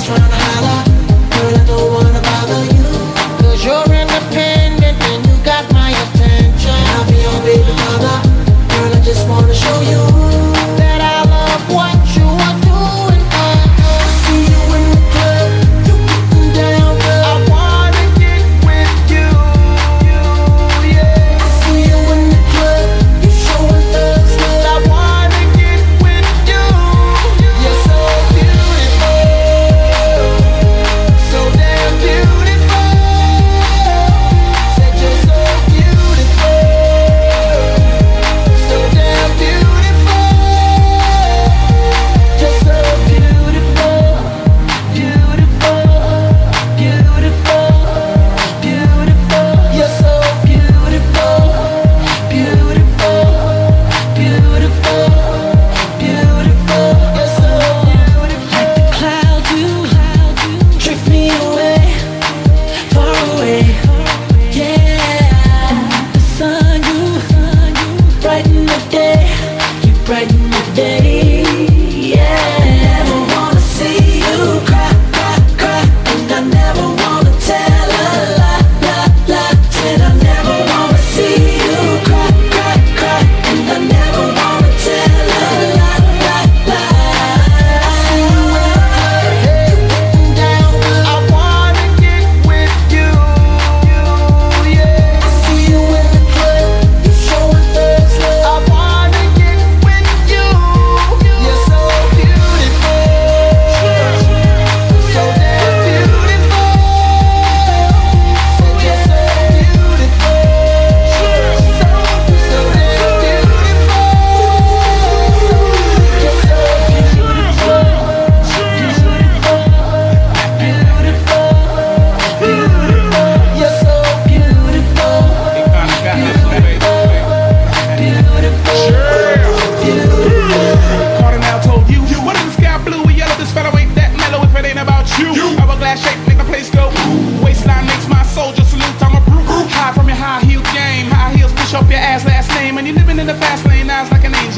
just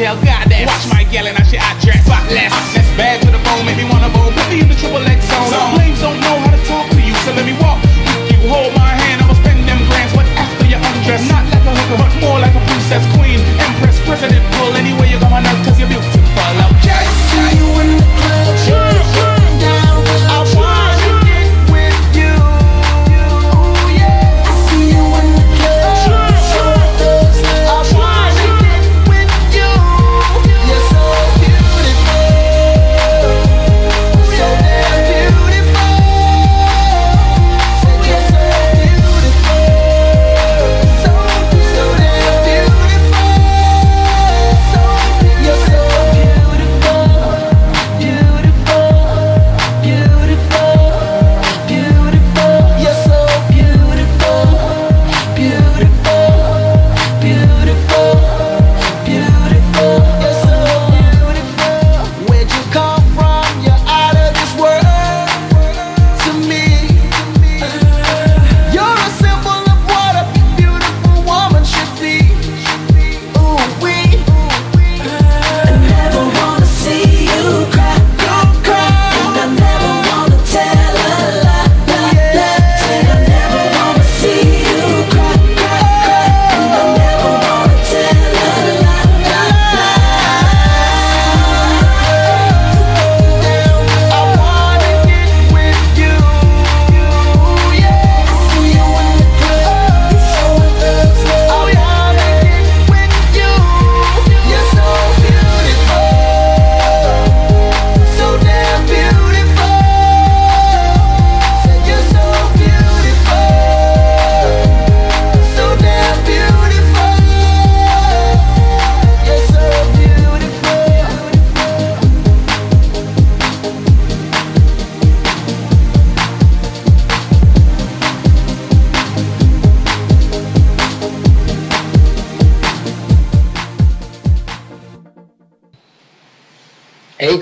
shall.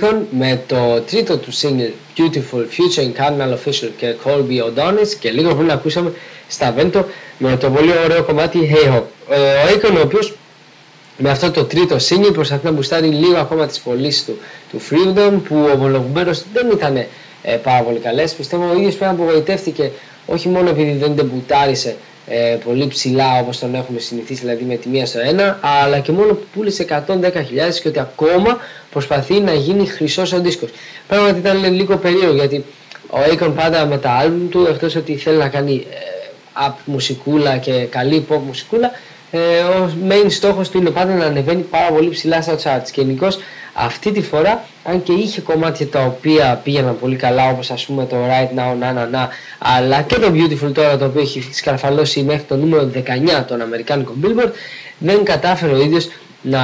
Akon με το τρίτο του single Beautiful Future Cardinal Official και Colby O'Donis και λίγο πριν ακούσαμε στα Vento με το πολύ ωραίο κομμάτι Hey Ho. Ε, Ο Akon ο οποίος με αυτό το τρίτο single προσπαθεί να μπουστάρει λίγο ακόμα τις πωλήσεις του, του Freedom που ομολογουμένως δεν ήταν ε, πάρα πολύ καλές. Πιστεύω ο ίδιος πέρα απογοητεύτηκε όχι μόνο επειδή δεν τεμπουτάρισε ε, πολύ ψηλά όπως τον έχουμε συνηθίσει δηλαδή με τη μία στο ένα αλλά και μόνο που πούλησε 110.000 και ότι ακόμα προσπαθεί να γίνει χρυσός ο δίσκος. Πράγματι ήταν λίγο περίεργο γιατί ο Akon πάντα με τα άλμπουμ του εκτός ότι θέλει να κάνει ε, up μουσικούλα και καλή pop μουσικούλα ε, ο main στόχος του είναι πάντα να ανεβαίνει πάρα πολύ ψηλά στα charts και γενικώς αυτή τη φορά αν και είχε κομμάτια τα οποία πήγαιναν πολύ καλά όπως ας πούμε το Right Now Na Na Na αλλά και το Beautiful τώρα το οποίο έχει σκαρφαλώσει μέχρι το νούμερο 19 των Αμερικάνικων Billboard δεν κατάφερε ο ίδιος να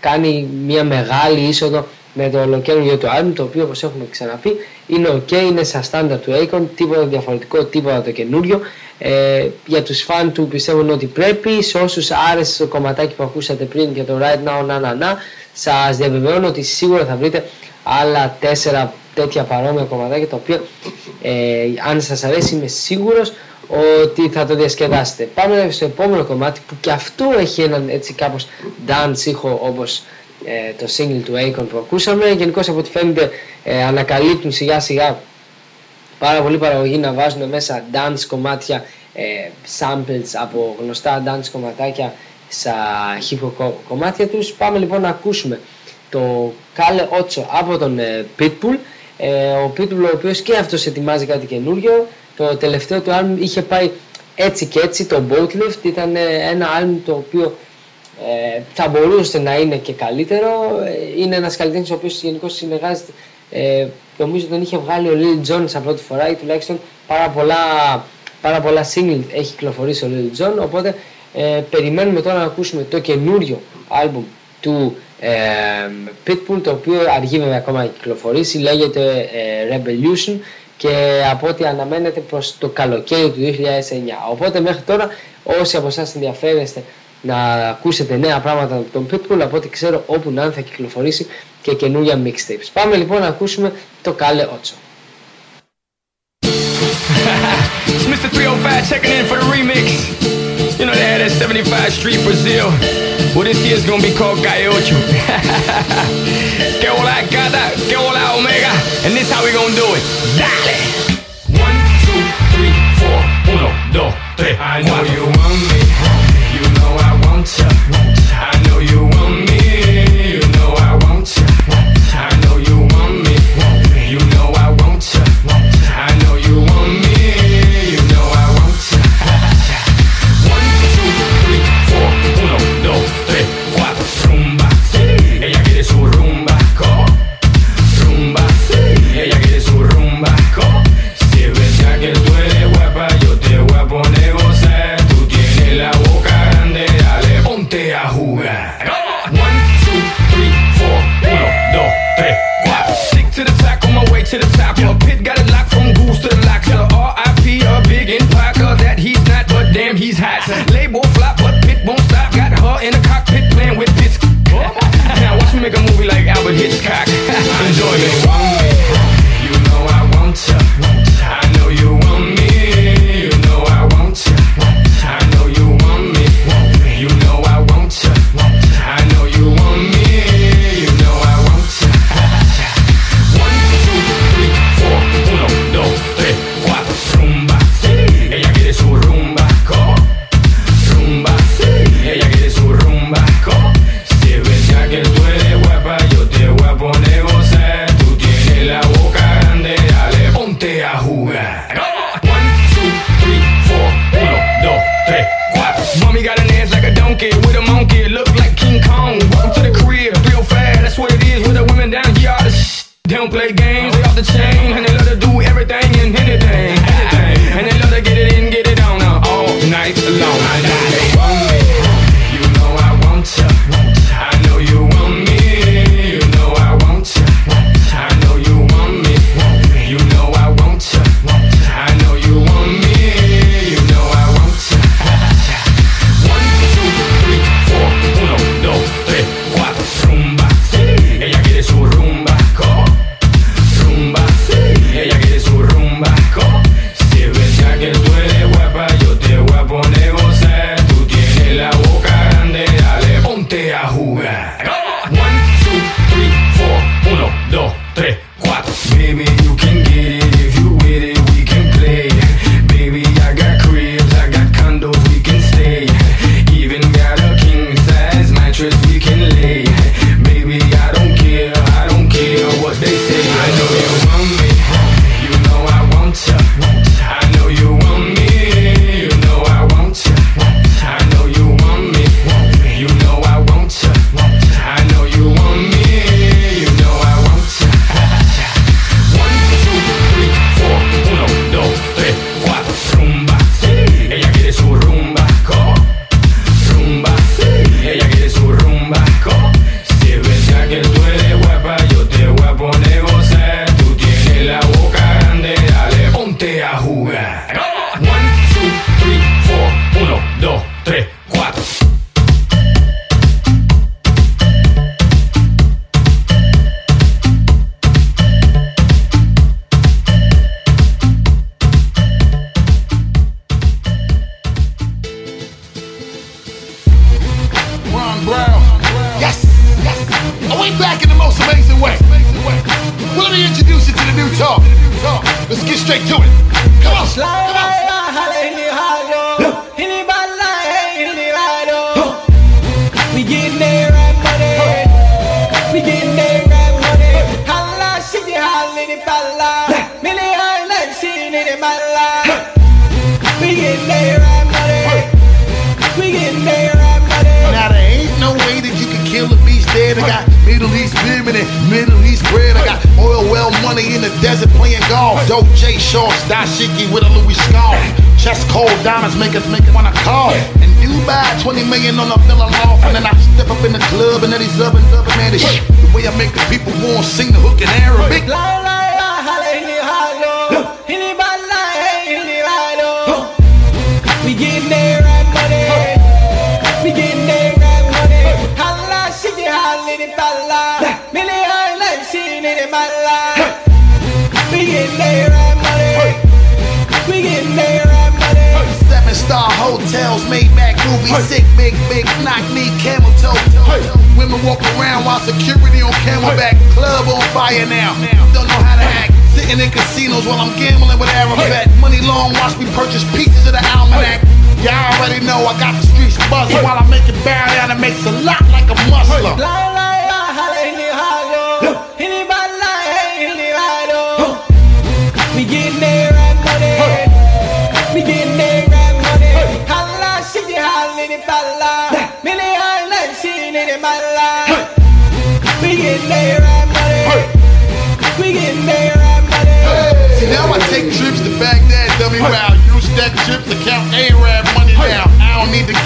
κάνει μια μεγάλη είσοδο με το ολοκαίριο του album το οποίο όπως έχουμε ξαναπεί είναι ok, είναι στα στάνταρ του Akon, τίποτα διαφορετικό, τίποτα το καινούριο. Ε, για τους φαν του πιστεύουν ότι πρέπει σε όσους άρεσε το κομματάκι που ακούσατε πριν για το Right Now Na Na Na σας διαβεβαιώνω ότι σίγουρα θα βρείτε άλλα τέσσερα τέτοια παρόμοια κομματάκια τα οποία ε, αν σας αρέσει είμαι σίγουρος ότι θα το διασκεδάσετε. Πάμε στο επόμενο κομμάτι που και αυτό έχει έναν έτσι κάπως dance ήχο όπως ε, το single του Akon που ακούσαμε. Γενικώς από ό,τι φαίνεται ε, ανακαλύπτουν σιγά σιγά πάρα πολύ παραγωγή να βάζουν μέσα dance κομμάτια, ε, samples από γνωστά dance κομματάκια στα hip κομμάτια τους. Πάμε λοιπόν να ακούσουμε το Kale Ocho από τον ε, Pitbull. Ε, ο Pitbull ο οποίος και αυτός ετοιμάζει κάτι καινούριο. Το τελευταίο του album είχε πάει έτσι και έτσι, το Boatlift ήταν ε, ένα album το οποίο ε, θα μπορούσε να είναι και καλύτερο. Ε, είναι ένας καλλιτέχνης ο οποίος γενικώς συνεργάζεται ε, νομίζω τον είχε βγάλει ο Lil Jon σαν πρώτη φορά ή τουλάχιστον πάρα πολλά, πάρα πολλά single έχει κυκλοφορήσει ο Lil Jon οπότε ε, περιμένουμε τώρα να ακούσουμε το καινούριο άλμπουμ του ε, Pitbull το οποίο αργεί βέβαια ακόμα να κυκλοφορήσει λέγεται ε, Revolution και από ό,τι αναμένεται προς το καλοκαίρι του 2009 οπότε μέχρι τώρα όσοι από εσάς ενδιαφέρεστε να ακούσετε νέα πράγματα από τον Pitbull από ό,τι ξέρω όπου να θα κυκλοφορήσει και καινούργια mixtapes. Πάμε λοιπόν να ακούσουμε το Kale Ocho. It's Mr. 305 checking in for the remix. You know they had that 75 Street Brazil. Well, this year's gonna be called Calle que hola gata, que hola omega. And this how we gonna do it. Dale! One, two, three, four. Uno, dos, tres. I know you want me. You know I want ya. Hot. Label flop, but pit won't stop. Got her in the cockpit playing with bits. now watch me make a movie like Albert Hitchcock.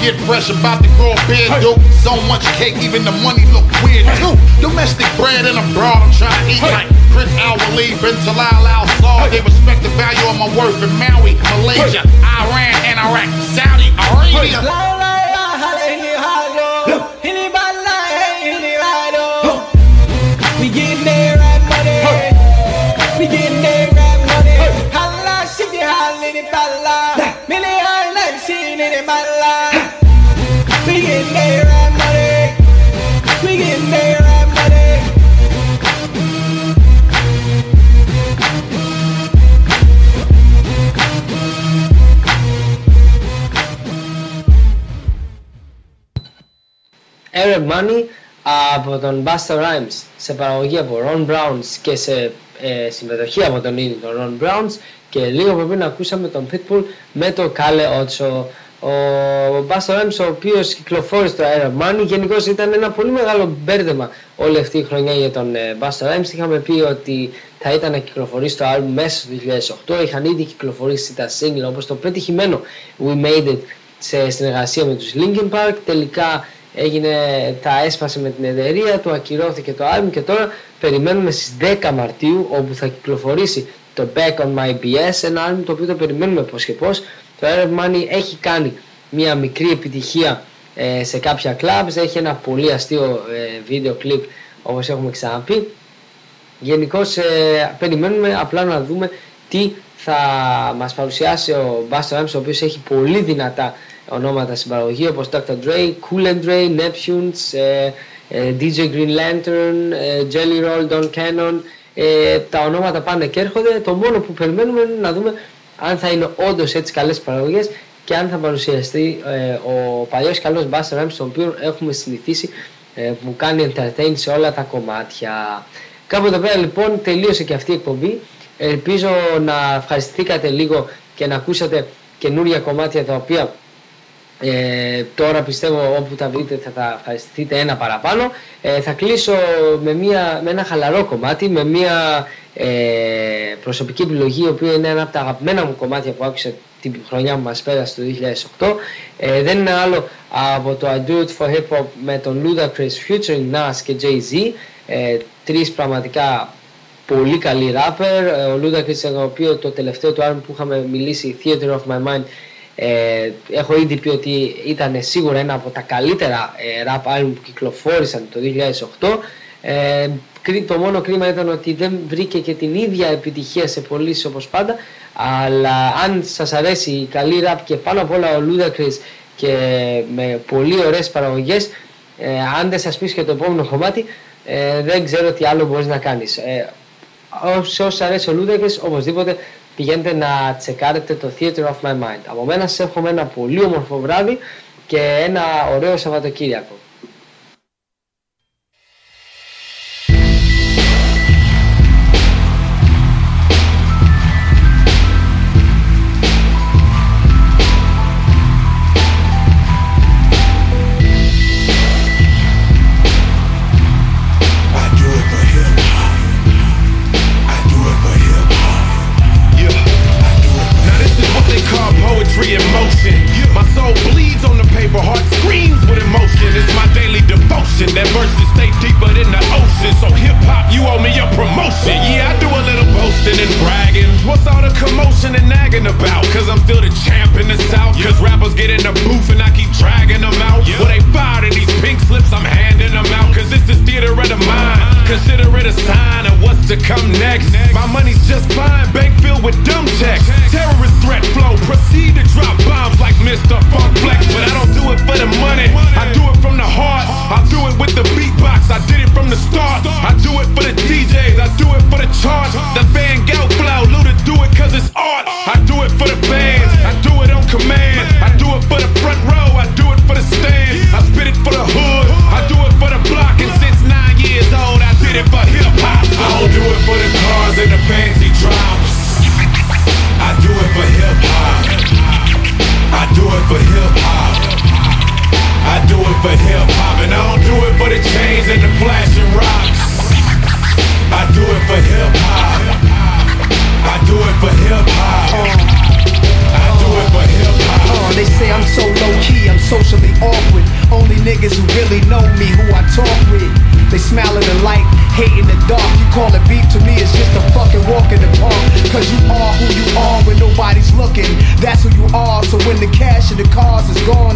Get fresh about to grow a beard, dope. So much cake, even the money look weird too. Domestic bread and abroad, I'm trying to eat like Prince Al Waleed, Bin Talal Al Saud. They respect the value of my worth in Maui, Malaysia, Iran, and Iraq, Saudi Arabia. We getting there right money. We getting there right money. Holla, shit, holla, in balla. Mini holla, shit, in balla. Money από τον Buster Rhymes σε παραγωγή από Ron Browns και σε ε, συμμετοχή από τον ίδιο τον Ron Browns και λίγο πριν ακούσαμε τον Pitbull με το Kale Ocho. Ο Buster Rhymes ο οποίος κυκλοφόρησε το Arab Money γενικώς ήταν ένα πολύ μεγάλο μπέρδεμα όλη αυτή η χρονιά για τον ε, Buster Rhymes. Είχαμε πει ότι θα ήταν να κυκλοφορήσει το album μέσα στο 2008 είχαν ήδη κυκλοφορήσει τα single όπως το πετυχημένο We Made It σε συνεργασία με τους Linkin Park. Τελικά έγινε, τα έσπασε με την εταιρεία, του ακυρώθηκε το album και τώρα περιμένουμε στις 10 Μαρτίου όπου θα κυκλοφορήσει το Back on My BS, ένα album το οποίο το περιμένουμε πώς και πώς. Το Arab Money έχει κάνει μια μικρή επιτυχία ε, σε κάποια clubs, έχει ένα πολύ αστείο ε, βίντεο κλιπ όπως έχουμε ξαναπεί. Γενικώς ε, περιμένουμε απλά να δούμε τι θα μας παρουσιάσει ο Buster Rhymes ο οποίος έχει πολύ δυνατά ονόματα στην παραγωγή όπως Dr. Dre, Cool and Dre, Neptunes, ε, ε, DJ Green Lantern, ε, Jelly Roll, Don Cannon. Ε, τα ονόματα πάνε και έρχονται. Το μόνο που περιμένουμε είναι να δούμε αν θα είναι όντως έτσι καλές παραγωγές και αν θα παρουσιαστεί ε, ο παλιός καλός Buster Rhymes τον οποίο έχουμε συνηθίσει ε, που κάνει entertain σε όλα τα κομμάτια. Κάπου εδώ πέρα λοιπόν τελείωσε και αυτή η εκπομπή ελπίζω να ευχαριστηθήκατε λίγο και να ακούσατε καινούρια κομμάτια τα οποία ε, τώρα πιστεύω όπου τα βρείτε θα τα ευχαριστηθείτε ένα παραπάνω. Ε, θα κλείσω με, μια, με ένα χαλαρό κομμάτι με μια ε, προσωπική επιλογή η οποία είναι ένα από τα αγαπημένα μου κομμάτια που άκουσα την χρονιά που μας πέρασε το 2008 ε, δεν είναι άλλο από το I Do It For Hip Hop με τον Ludacris featuring Nas και Jay-Z. Ε, τρεις πραγματικά πολύ καλοί rapper ο Ludacris το οποίος το τελευταίο του album που είχαμε μιλήσει Theater of My Mind ε, έχω ήδη πει ότι ήταν σίγουρα ένα από τα καλύτερα ε, rap album που κυκλοφόρησαν το 2008 ε, το μόνο κρίμα ήταν ότι δεν βρήκε και την ίδια επιτυχία σε πωλήσεις όπως πάντα. Αλλά αν σας αρέσει η καλή rap και πάνω απ' όλα ο Ludacris και με πολύ ωραίες παραγωγές ε, αν δεν σας πεις και το επόμενο κομμάτι ε, δεν ξέρω τι άλλο μπορείς να κάνεις. Ε, σε όσους αρέσει ο Ludacris οπωσδήποτε πηγαίνετε να τσεκάρετε το Theater of My Mind. Από μένα σας εύχομαι ένα πολύ όμορφο βράδυ και ένα ωραίο Σαββατοκύριακο.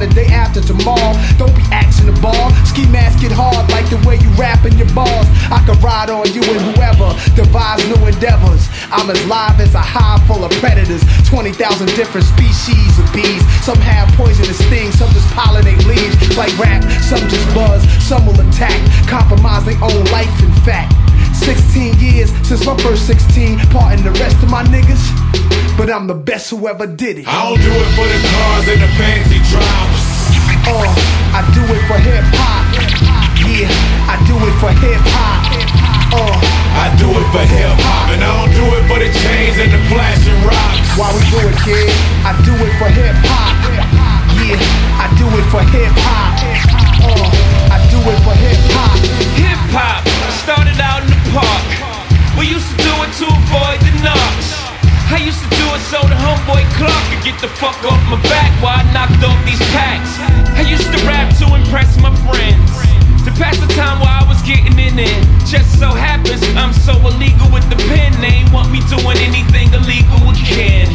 The day after tomorrow, don't be ball. Ski mask it hard like the way you rap in your bars. I could ride on you and whoever devise new endeavors. I'm as live as a hive full of predators. 20,000 different species of bees. Some have poisonous stings, some just pollinate leaves. Like rap, some just buzz, some will attack. Compromise their own life, in fact. 16 years since my first 16, parting the rest of my niggas. But I'm the best who ever did it. I don't do it for the cars and the fancy drops. Uh, I do it for hip hop. Yeah, I do it for hip hop. Uh, I do it for hip hop, and I don't do it for the chains and the flashing rocks. Why we do it, kid? I do it for hip hop. Yeah, I do it for hip hop. Uh, I do it for hip hop. Hip hop started out in the park. We used to do it to avoid the knocks. I used to do it so the homeboy Clark could get the fuck off my back while I knocked off these packs. I used to rap to impress my friends. To pass the time while I was getting in it. Just so happens I'm so illegal with the pen. They ain't want me doing anything illegal again.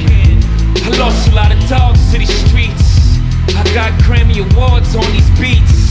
I lost a lot of dogs to these streets. I got Grammy Awards on these beats.